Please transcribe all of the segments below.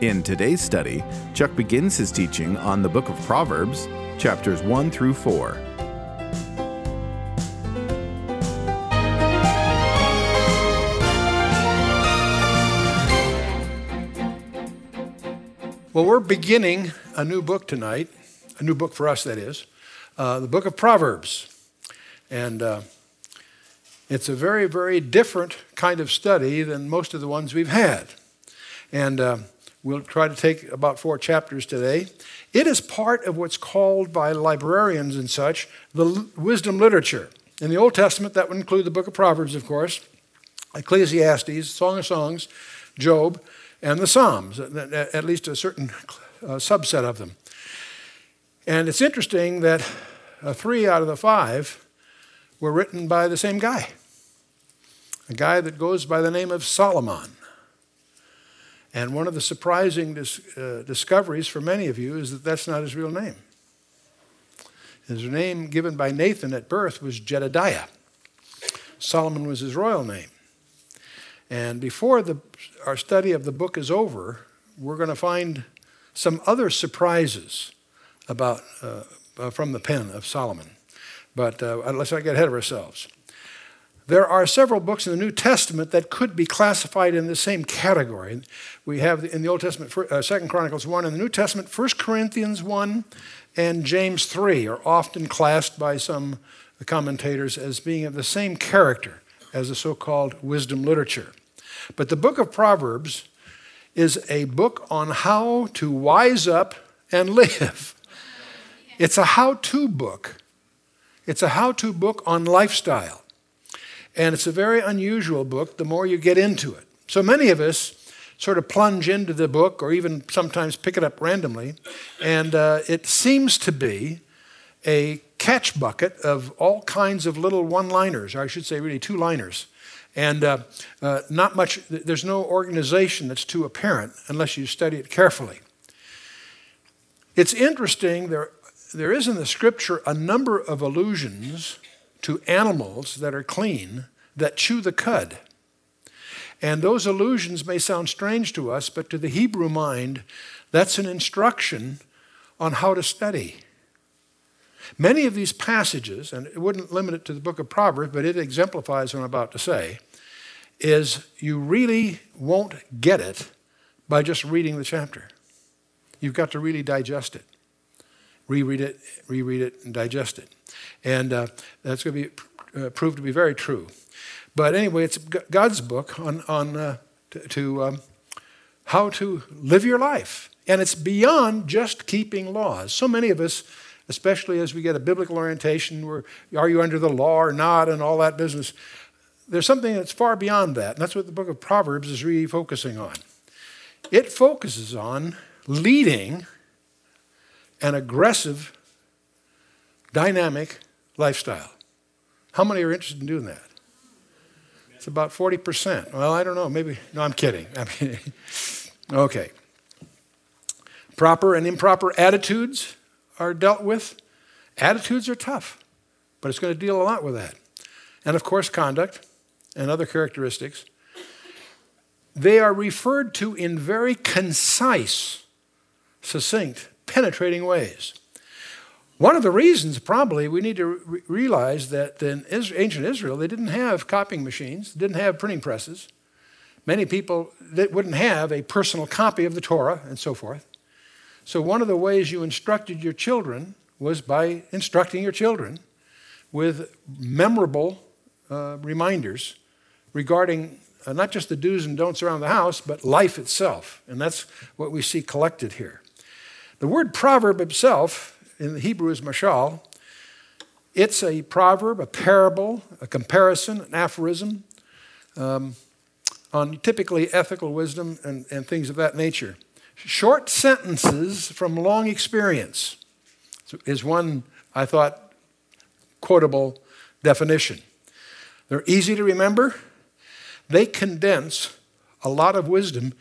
In today's study, Chuck begins his teaching on the book of Proverbs, chapters 1 through 4. Well, we're beginning a new book tonight, a new book for us, that is, uh, the book of Proverbs. And uh, it's a very, very different kind of study than most of the ones we've had. And uh, we'll try to take about four chapters today. It is part of what's called by librarians and such the wisdom literature. In the Old Testament, that would include the book of Proverbs, of course, Ecclesiastes, Song of Songs, Job, and the Psalms, at least a certain uh, subset of them. And it's interesting that uh, three out of the five were written by the same guy, a guy that goes by the name of Solomon. And one of the surprising dis- uh, discoveries for many of you is that that's not his real name. His name given by Nathan at birth was Jedediah. Solomon was his royal name. And before the, our study of the book is over, we're going to find some other surprises about, uh, from the pen of Solomon. But uh, let's not get ahead of ourselves. There are several books in the New Testament that could be classified in the same category. We have in the Old Testament, uh, Second Chronicles 1, in the New Testament, 1 Corinthians 1 and James 3 are often classed by some commentators as being of the same character as the so called wisdom literature. But the book of Proverbs is a book on how to wise up and live. It's a how to book. It's a how to book on lifestyle. And it's a very unusual book the more you get into it. So many of us sort of plunge into the book or even sometimes pick it up randomly, and uh, it seems to be a catch bucket of all kinds of little one liners, or I should say, really two liners. And uh, uh, not much, there's no organization that's too apparent unless you study it carefully. It's interesting, there, there is in the scripture a number of allusions to animals that are clean that chew the cud. And those allusions may sound strange to us, but to the Hebrew mind, that's an instruction on how to study. Many of these passages, and it wouldn't limit it to the book of Proverbs, but it exemplifies what I'm about to say, is you really won't get it by just reading the chapter. You've got to really digest it, reread it, reread it, and digest it. And uh, that's going to be uh, proved to be very true. But anyway, it's God's book on, on uh, to, to um, how to live your life. And it's beyond just keeping laws. So many of us especially as we get a biblical orientation where are you under the law or not and all that business. There's something that's far beyond that, and that's what the book of Proverbs is really focusing on. It focuses on leading an aggressive, dynamic lifestyle. How many are interested in doing that? It's about 40%. Well, I don't know. Maybe, no, I'm kidding. I mean, okay. Proper and improper attitudes are dealt with. Attitudes are tough, but it's going to deal a lot with that. And of course, conduct and other characteristics. They are referred to in very concise, succinct, penetrating ways. One of the reasons, probably, we need to re- realize that in ancient Israel, they didn't have copying machines, didn't have printing presses. Many people that wouldn't have a personal copy of the Torah and so forth. So, one of the ways you instructed your children was by instructing your children with memorable uh, reminders regarding uh, not just the do's and don'ts around the house, but life itself. And that's what we see collected here. The word proverb itself in the Hebrew is mashal. It's a proverb, a parable, a comparison, an aphorism um, on typically ethical wisdom and, and things of that nature Short sentences from long experience is one, I thought, quotable definition. They're easy to remember. They condense a lot of wisdom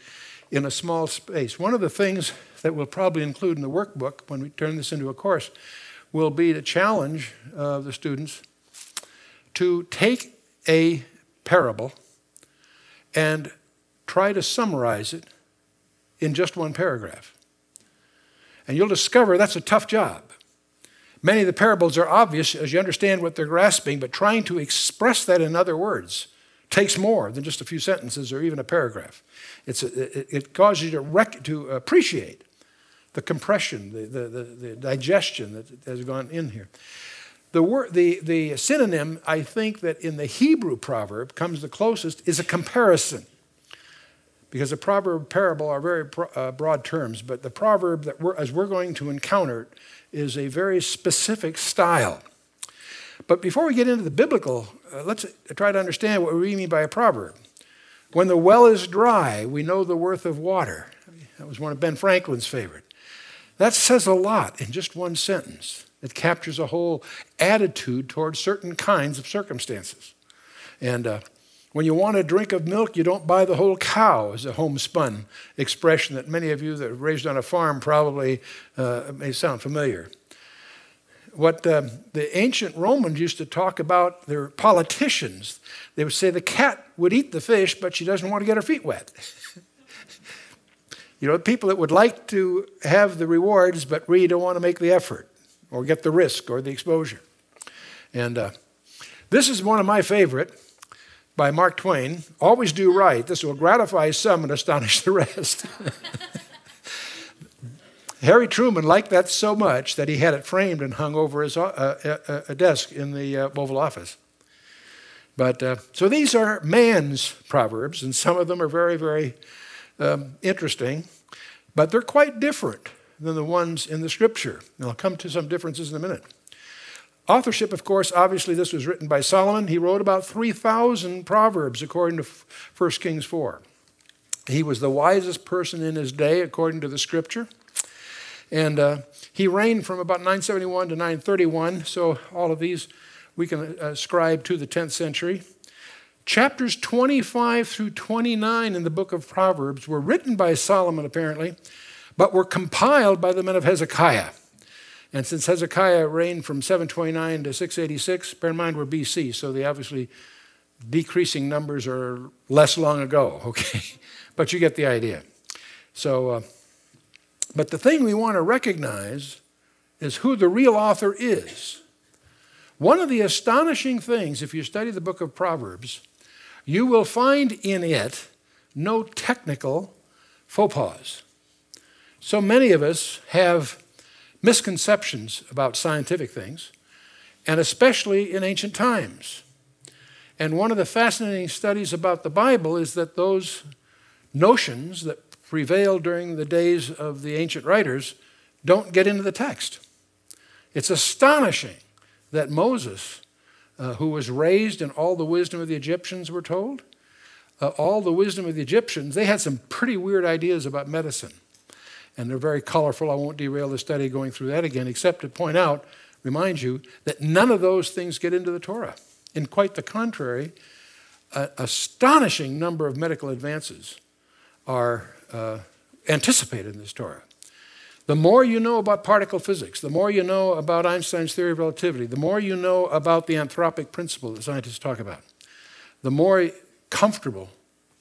in a small space. One of the things that we'll probably include in the workbook when we turn this into a course will be to challenge uh, the students to take a parable and try to summarize it in just one paragraph. And you'll discover that's a tough job. Many of the parables are obvious as you understand what they're grasping, but trying to express that in other words takes more than just a few sentences or even a paragraph. It's a, it, it, causes you to, rec- to appreciate the compression, the, the, the, the digestion that has gone in here. The, word, the, the synonym, I think, that in the Hebrew proverb comes the closest is a comparison. Because the proverb parable are very uh, broad terms, but the proverb that we're, as we're going to encounter is a very specific style. But before we get into the biblical, uh, let's try to understand what we mean by a proverb. When the well is dry, we know the worth of water. That was one of Ben Franklin's favorite. That says a lot in just one sentence. It captures a whole attitude towards certain kinds of circumstances. And uh, when you want a drink of milk, you don't buy the whole cow, is a homespun expression that many of you that are raised on a farm probably uh, may sound familiar what uh, the ancient Romans used to talk about their politicians. They would say the cat would eat the fish, but she doesn't want to get her feet wet. you know, people that would like to have the rewards, but really don't want to make the effort or get the risk or the exposure. And uh, this is one of my favorite by Mark Twain. Always do right. This will gratify some and astonish the rest. Harry Truman liked that so much that he had it framed and hung over his uh, uh, uh desk in the uh, Oval Office. But so these are man's proverbs, and some of them are very, very um, interesting, but they're quite different than the ones in the Scripture. And I'll come to some differences in a minute. Authorship, of course, obviously, this was written by Solomon. He wrote about 3,000 proverbs, according to 1 Kings 4. He was the wisest person in his day, according to the Scripture. And uh, he reigned from about 971 to 931, so all of these we can ascribe to the 10th century. Chapters 25 through 29 in the book of Proverbs were written by Solomon, apparently, but were compiled by the men of Hezekiah. And since Hezekiah reigned from 729 to 686, bear in mind we're BC, so the obviously decreasing numbers are less long ago, okay? but you get the idea. So, uh, but the thing we want to recognize is who the real author is. One of the astonishing things, if you study the book of Proverbs, you will find in it no technical faux pas. So many of us have misconceptions about scientific things, and especially in ancient times. And one of the fascinating studies about the Bible is that those notions that prevailed during the days of the ancient writers don't get into the text. It's astonishing that Moses, uh, who was raised in all the wisdom of the Egyptians, we're told, uh, all the wisdom of the Egyptians, they had some pretty weird ideas about medicine. And they're very colorful. I won't derail the study going through that again, except to point out, remind you, that none of those things get into the Torah. In quite the contrary, an astonishing number of medical advances are uh, anticipated in this Torah. The more you know about particle physics, the more you know about Einstein's theory of relativity, the more you know about the anthropic principle that scientists talk about, the more comfortable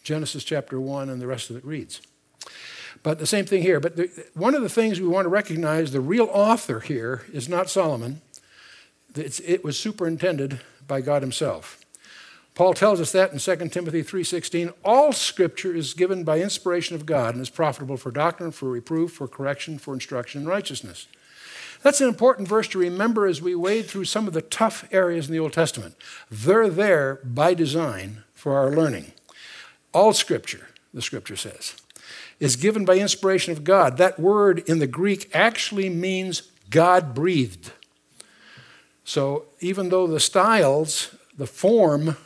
Genesis chapter 1 and the rest of it reads. But the same thing here. But the, one of the things we want to recognize the real author here is not Solomon, it's, it was superintended by God Himself. Paul tells us that in 2 Timothy 3:16, all scripture is given by inspiration of God and is profitable for doctrine, for reproof, for correction, for instruction in righteousness. That's an important verse to remember as we wade through some of the tough areas in the Old Testament. They're there by design for our learning. All scripture, the scripture says, is given by inspiration of God. That word in the Greek actually means God breathed. So even though the styles, the form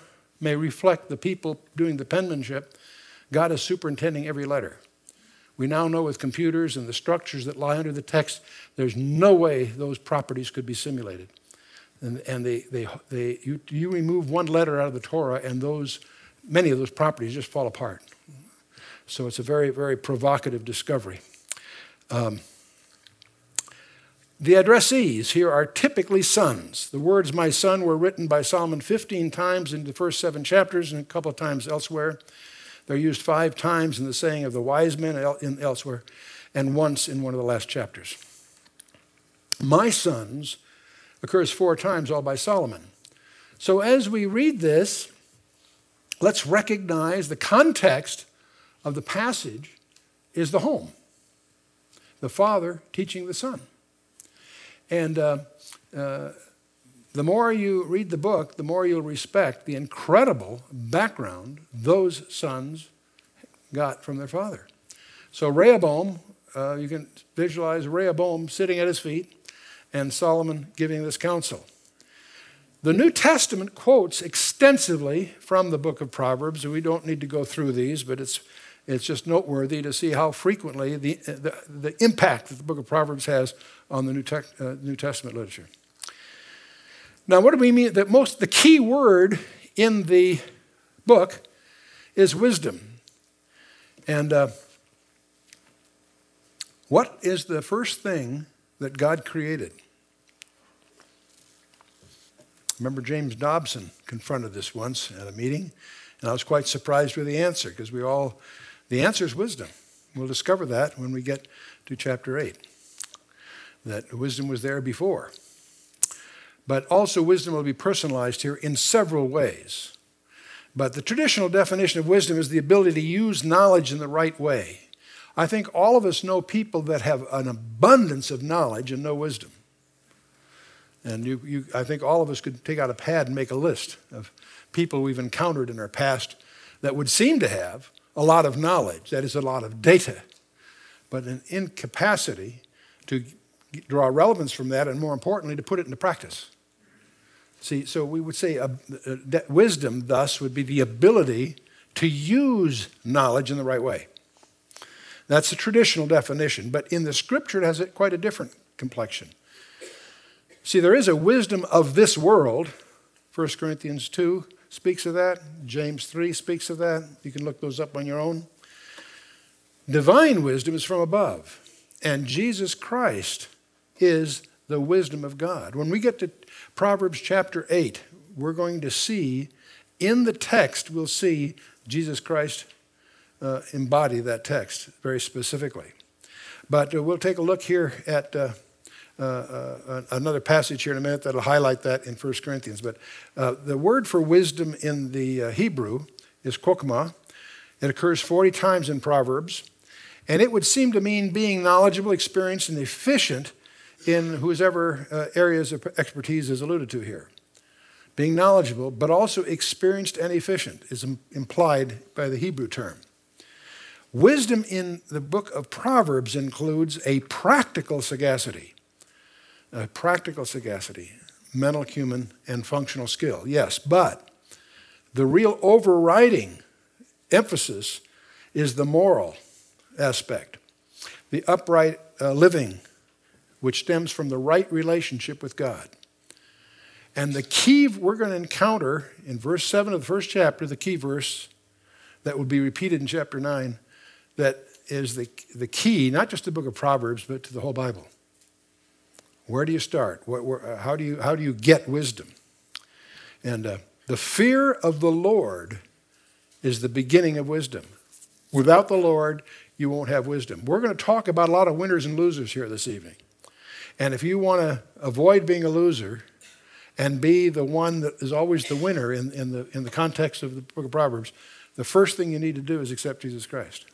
may reflect the people doing the penmanship, God is superintending every letter. We now know with computers and the structures that lie under the text, there's no way those properties could be simulated. And, and they, they, they, you, you remove one letter out of the Torah, and those, many of those properties just fall apart. So it's a very, very provocative discovery. Um, the addressees here are typically sons. The words my son were written by Solomon 15 times in the first seven chapters and a couple of times elsewhere. They're used five times in the saying of the wise men elsewhere and once in one of the last chapters. My sons occurs four times, all by Solomon. So as we read this, let's recognize the context of the passage is the home. The father teaching the son. And uh, uh, the more you read the book, the more you'll respect the incredible background those sons got from their father. So, Rehoboam, uh, you can visualize Rehoboam sitting at his feet and Solomon giving this counsel. The New Testament quotes extensively from the book of Proverbs. We don't need to go through these, but it's, it's just noteworthy to see how frequently the, the, the impact that the book of Proverbs has on the New, uh, New Testament literature. Now, what do we mean? That most the key word in the book is wisdom. And uh, what is the first thing that God created? Remember, James Dobson confronted this once at a meeting, and I was quite surprised with the answer because we all, the answer is wisdom. We'll discover that when we get to chapter 8 that wisdom was there before. But also, wisdom will be personalized here in several ways. But the traditional definition of wisdom is the ability to use knowledge in the right way. I think all of us know people that have an abundance of knowledge and no wisdom. And you, you, I think all of us could take out a pad and make a list of people we've encountered in our past that would seem to have a lot of knowledge, that is, a lot of data, but an incapacity to draw relevance from that, and more importantly, to put it into practice. See, so we would say uh, uh, wisdom, thus, would be the ability to use knowledge in the right way. That's the traditional definition, but in the scripture, it has quite a different complexion. See, there is a wisdom of this world. 1 Corinthians 2 speaks of that, James 3 speaks of that. You can look those up on your own. Divine wisdom is from above, and Jesus Christ is the wisdom of God. When we get to Proverbs chapter 8, we're going to see in the text, we'll see Jesus Christ uh, embody that text very specifically. But uh, we'll take a look here at uh, uh, uh another passage here in a minute that'll highlight that in 1 Corinthians. But uh, the word for wisdom in the Hebrew is kokmah. It occurs 40 times in Proverbs. And it would seem to mean being knowledgeable, experienced, and efficient in whoever uh, areas of expertise is alluded to here. Being knowledgeable, but also experienced and efficient, is Im- implied by the Hebrew term. Wisdom in the book of Proverbs includes a practical sagacity. A practical sagacity, mental, human, and functional skill, yes, but the real overriding emphasis is the moral aspect, the upright uh, living which stems from the right relationship with God. And the key we're going to encounter in verse 7 of the first chapter, the key verse that will be repeated in chapter 9, that is the, the key, not just to the book of Proverbs, but to the whole Bible. Where do you start? What, where, how, do you, how do you get wisdom? And uh, the fear of the Lord is the beginning of wisdom. Without the Lord, you won't have wisdom. We're going to talk about a lot of winners and losers here this evening. And if you want to avoid being a loser and be the one that is always the winner in, in, the, in the context of the book of Proverbs, the first thing you need to do is accept Jesus Christ.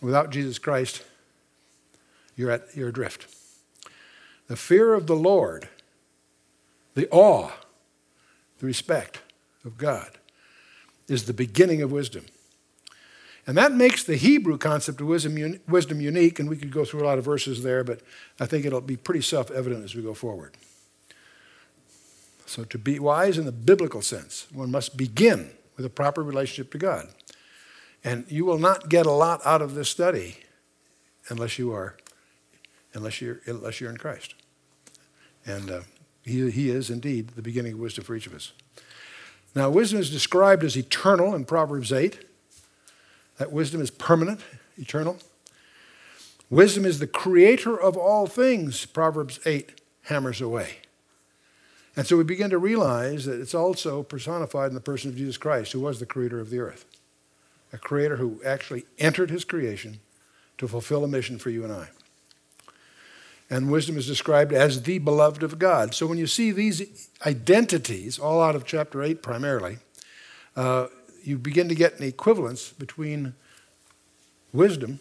Without Jesus Christ, you're, at, you're adrift. The fear of the Lord, the awe, the respect of God is the beginning of wisdom. And that makes the Hebrew concept of wisdom, wisdom unique, and we could go through a lot of verses there, but I think it'll be pretty self evident as we go forward. So, to be wise in the biblical sense, one must begin with a proper relationship to God. And you will not get a lot out of this study unless you are, unless you're, unless you're in Christ. And uh, he, he is indeed the beginning of wisdom for each of us. Now, wisdom is described as eternal in Proverbs 8. That wisdom is permanent, eternal. Wisdom is the creator of all things, Proverbs 8 hammers away. And so we begin to realize that it's also personified in the person of Jesus Christ, who was the creator of the earth. A creator who actually entered his creation to fulfill a mission for you and I. And wisdom is described as the beloved of God. So when you see these identities, all out of chapter 8 primarily, uh, you begin to get an equivalence between wisdom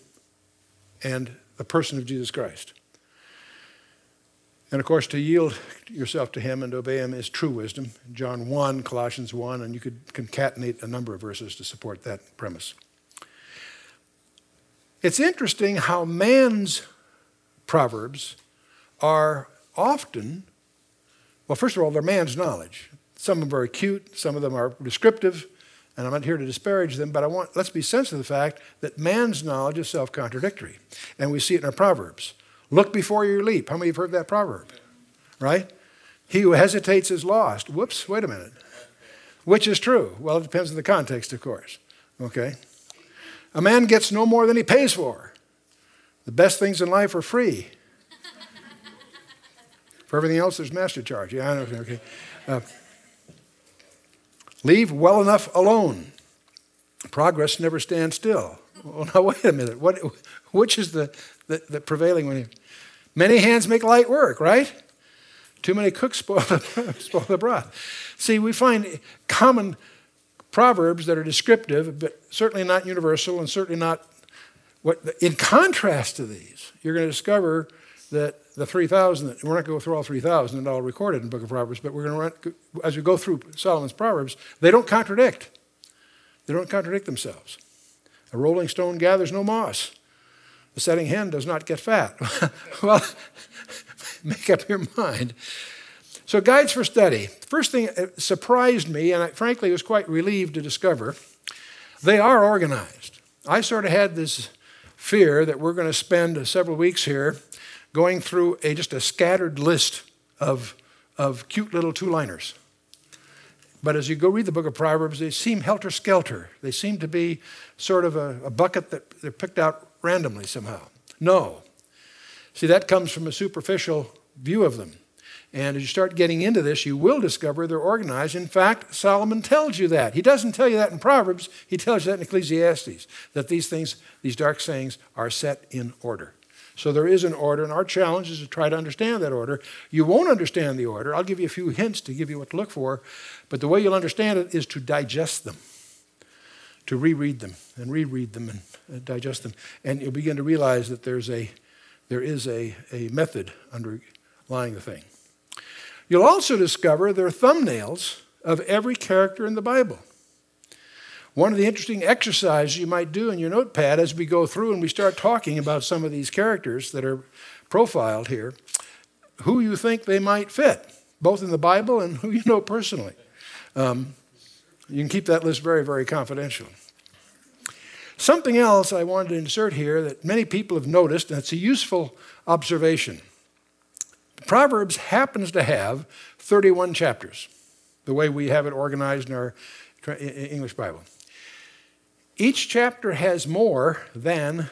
and the person of Jesus Christ. And of course, to yield yourself to Him and obey Him is true wisdom. John 1, Colossians 1, and you could concatenate a number of verses to support that premise. It's interesting how man's proverbs are often, well, first of all, they're man's knowledge. Some of them are acute, some of them are descriptive, and I'm not here to disparage them, but I want let's be sensitive to the fact that man's knowledge is self-contradictory. And we see it in our proverbs. Look before you leap. How many of you have heard that proverb? Right? He who hesitates is lost. Whoops, wait a minute. Which is true? Well, it depends on the context, of course. Okay? A man gets no more than he pays for. The best things in life are free. for everything else, there's master charge. Yeah, I know. Okay. Uh, leave well enough alone. Progress never stands still. Well, now, wait a minute. What, which is the, the, the prevailing one? Many hands make light work, right? Too many cooks spoil the, spoil the broth. See, we find common proverbs that are descriptive, but certainly not universal and certainly not what. In contrast to these, you're going to discover that the 3,000, we're not going to go through all 3,000 and all recorded in the book of Proverbs, but we're going to run, as we go through Solomon's Proverbs, they don't contradict. They don't contradict themselves. A rolling stone gathers no moss. The setting hen does not get fat. well, make up your mind. So, guides for study. First thing that surprised me, and I frankly was quite relieved to discover, they are organized. I sort of had this fear that we're going to spend uh, several weeks here going through a, just a scattered list of, of cute little two liners. But as you go read the book of Proverbs, they seem helter skelter. They seem to be sort of a, a bucket that they're picked out randomly somehow. No. See, that comes from a superficial view of them. And as you start getting into this, you will discover they're organized. In fact, Solomon tells you that. He doesn't tell you that in Proverbs, he tells you that in Ecclesiastes, that these things, these dark sayings, are set in order. So there is an order, and our challenge is to try to understand that order. You won't understand the order. I'll give you a few hints to give you what to look for, but the way you'll understand it is to digest them, to reread them and reread them and digest them. And you'll begin to realize that there's a, there is a, a method underlying the thing. You'll also discover there are thumbnails of every character in the Bible. One of the interesting exercises you might do in your notepad as we go through and we start talking about some of these characters that are profiled here, who you think they might fit, both in the Bible and who you know personally. Um, you can keep that list very, very confidential. Something else I wanted to insert here that many people have noticed, and it's a useful observation. Proverbs happens to have 31 chapters, the way we have it organized in our English Bible. Each chapter has more than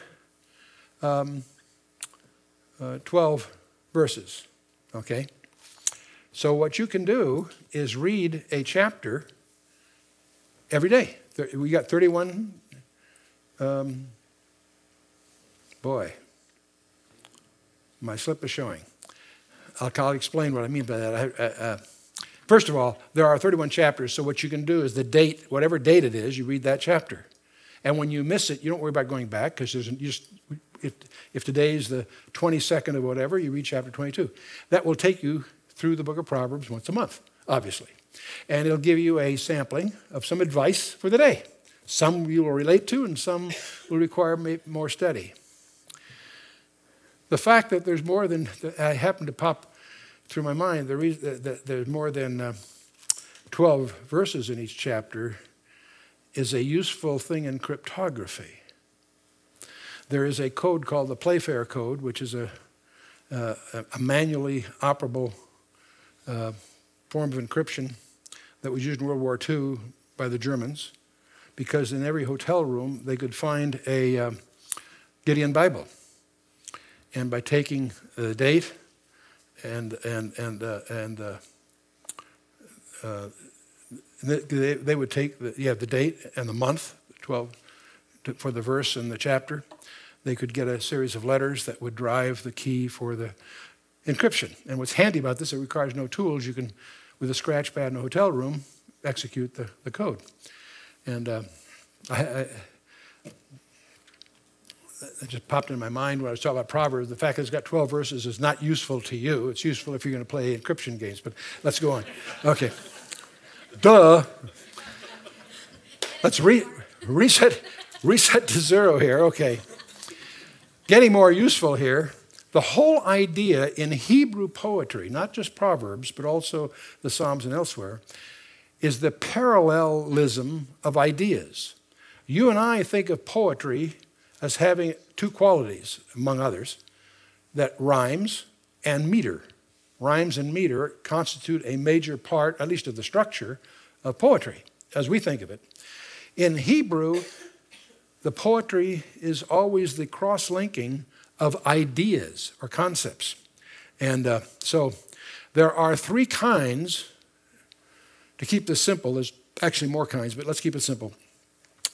um, uh, 12 verses, okay? So, what you can do is read a chapter every day. We got 31. Um, boy, my slip is showing. I'll, I'll, explain what I mean by that. I, uh, uh, first of all, there are 31 chapters, so what you can do is the date, whatever date it is, you read that chapter. And when you miss it, you don't worry about going back because there's just if, if today is the 22nd of whatever, you read chapter 22. That will take you through the book of Proverbs once a month, obviously. And it'll give you a sampling of some advice for the day. Some you will relate to, and some will require more study. The fact that there's more than, I happen to pop through my mind, the reason that there's more than uh, 12 verses in each chapter is a useful thing in cryptography. there is a code called the Playfair Code, which is a, uh, a manually operable uh, form of encryption that was used in World War II by the Germans, because in every hotel room they could find a uh, Gideon Bible. And by taking the date and, and, and, uh, and uh, uh, they, they would take the, yeah, the date and the month, 12, to, for the verse and the chapter. They could get a series of letters that would drive the key for the encryption. And what's handy about this, it requires no tools. You can, with a scratch pad in a hotel room, execute the, the code. And uh, I, I, it just popped in my mind when I was talking about Proverbs. The fact that it's got 12 verses is not useful to you. It's useful if you're going to play encryption games. But let's go on. Okay. Duh. Let's re- reset, reset to zero here. Okay. Getting more useful here. The whole idea in Hebrew poetry, not just Proverbs, but also the Psalms and elsewhere, is the parallelism of ideas. You and I think of poetry as having two qualities, among others, that rhymes and meter. Rhymes and meter constitute a major part, at least of the structure, of poetry, as we think of it. In Hebrew, the poetry is always the cross linking of ideas or concepts. And uh, so there are three kinds, to keep this simple, there's actually more kinds, but let's keep it simple.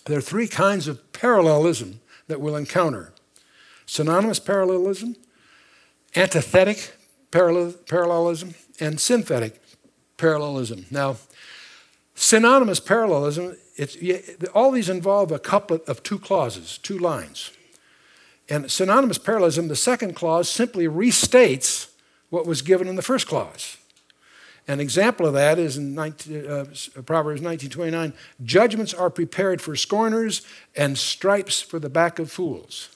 There are three kinds of parallelism that we'll encounter synonymous parallelism, antithetic parallelism, and synthetic parallelism. Now, synonymous parallelism, all these involve a couplet of two clauses, two lines. And synonymous parallelism, the second clause simply restates what was given in the first clause. An example of that is in 19, uh, Proverbs 19:29, "Judgments are prepared for scorners, and stripes for the back of fools."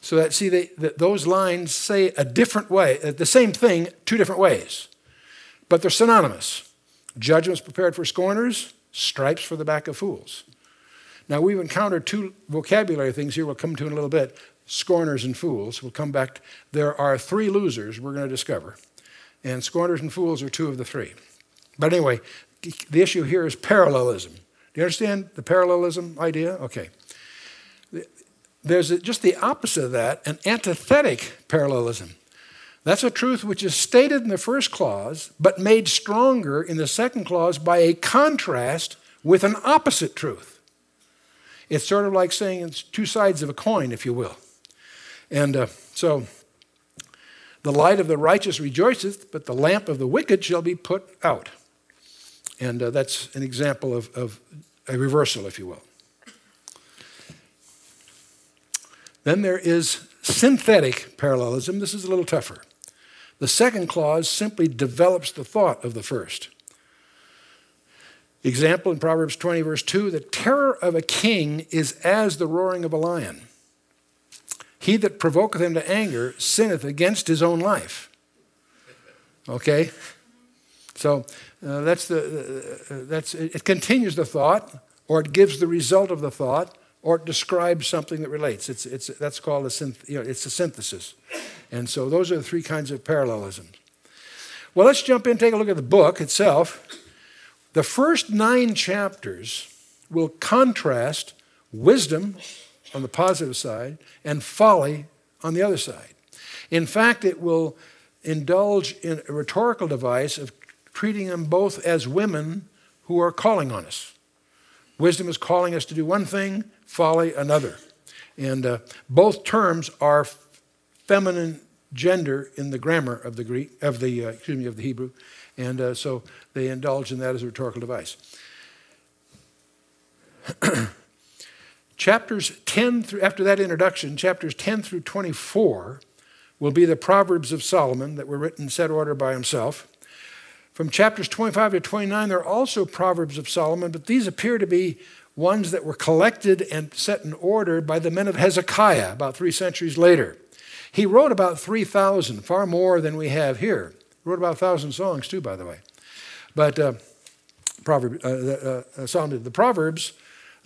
So that see, they, that those lines say a different way, uh, the same thing, two different ways, but they're synonymous. Judgments prepared for scorners, stripes for the back of fools. Now, we've encountered two vocabulary things here we'll come to in a little bit scorners and fools. We'll come back. There are three losers we're going to discover, and scorners and fools are two of the three. But anyway, the issue here is parallelism. Do you understand the parallelism idea? Okay. There's just the opposite of that, an antithetic parallelism. That's a truth which is stated in the first clause, but made stronger in the second clause by a contrast with an opposite truth. It's sort of like saying it's two sides of a coin, if you will. And uh, so, the light of the righteous rejoiceth, but the lamp of the wicked shall be put out. And uh, that's an example of, of a reversal, if you will. Then there is synthetic parallelism. This is a little tougher. The second clause simply develops the thought of the first. Example in Proverbs 20, verse 2 the terror of a king is as the roaring of a lion. He that provoketh him to anger sinneth against his own life. Okay? So uh, that's the, uh, that's, it continues the thought, or it gives the result of the thought, or it describes something that relates. It's, it's, that's called a, synth, you know, it's a synthesis. And so those are the three kinds of parallelisms. Well, let's jump in take a look at the book itself. The first nine chapters will contrast wisdom on the positive side and folly on the other side. In fact, it will indulge in a rhetorical device of treating them both as women who are calling on us. Wisdom is calling us to do one thing, folly another. And uh, both terms are feminine gender in the grammar of the Greek, of the, uh, excuse me, of the Hebrew. And uh, so they indulge in that as a rhetorical device. chapters 10 through, after that introduction, chapters 10 through 24 will be the Proverbs of Solomon that were written in set order by himself. From chapters 25 to 29, there are also Proverbs of Solomon, but these appear to be ones that were collected and set in order by the men of Hezekiah about three centuries later. He wrote about 3,000, far more than we have here. He wrote about 1,000 songs, too, by the way. But uh, Proverb, uh, uh, uh, Solomon, the Proverbs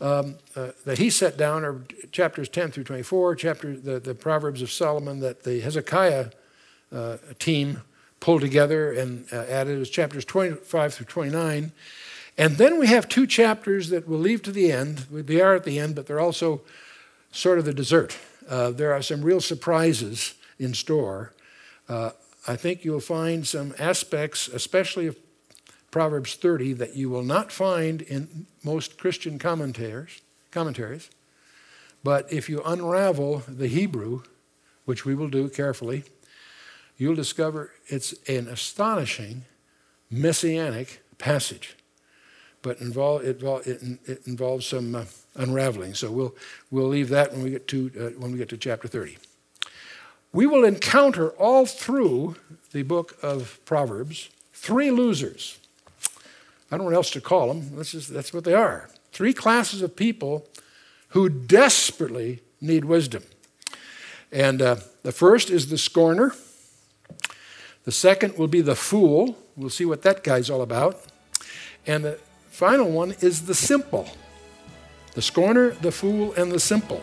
um, uh, that he set down are chapters 10 through 24, chapter, the, the Proverbs of Solomon that the Hezekiah uh, team pulled together and uh, added as chapters 25 through 29. And then we have two chapters that we'll leave to the end. They are at the end, but they're also sort of the dessert. Uh, there are some real surprises in store. Uh, I think you'll find some aspects, especially of Proverbs 30, that you will not find in most Christian commentaries. commentaries. But if you unravel the Hebrew, which we will do carefully, you'll discover it's an astonishing messianic passage. But involve, it, it, involves some uh, unraveling. So we'll, we'll leave that when we, get to, uh, when we get to chapter 30. We will encounter all through the book of Proverbs three losers. I don't know what else to call them. That's, just, that's what they are. Three classes of people who desperately need wisdom. And uh, the first is the scorner. The second will be the fool. We'll see what that guy's all about. And the final one is the simple. The scorner, the fool, and the simple.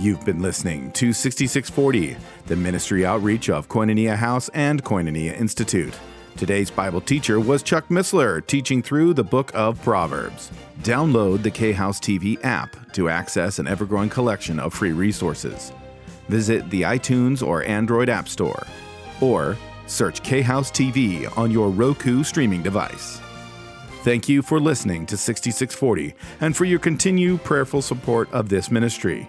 You've been listening to 6640, the ministry outreach of Koinonia House and Koinonia Institute. Today's Bible teacher was Chuck Missler, teaching through the book of Proverbs. Download the K House TV app to access an ever growing collection of free resources. Visit the iTunes or Android App Store, or search K House TV on your Roku streaming device. Thank you for listening to 6640 and for your continued prayerful support of this ministry.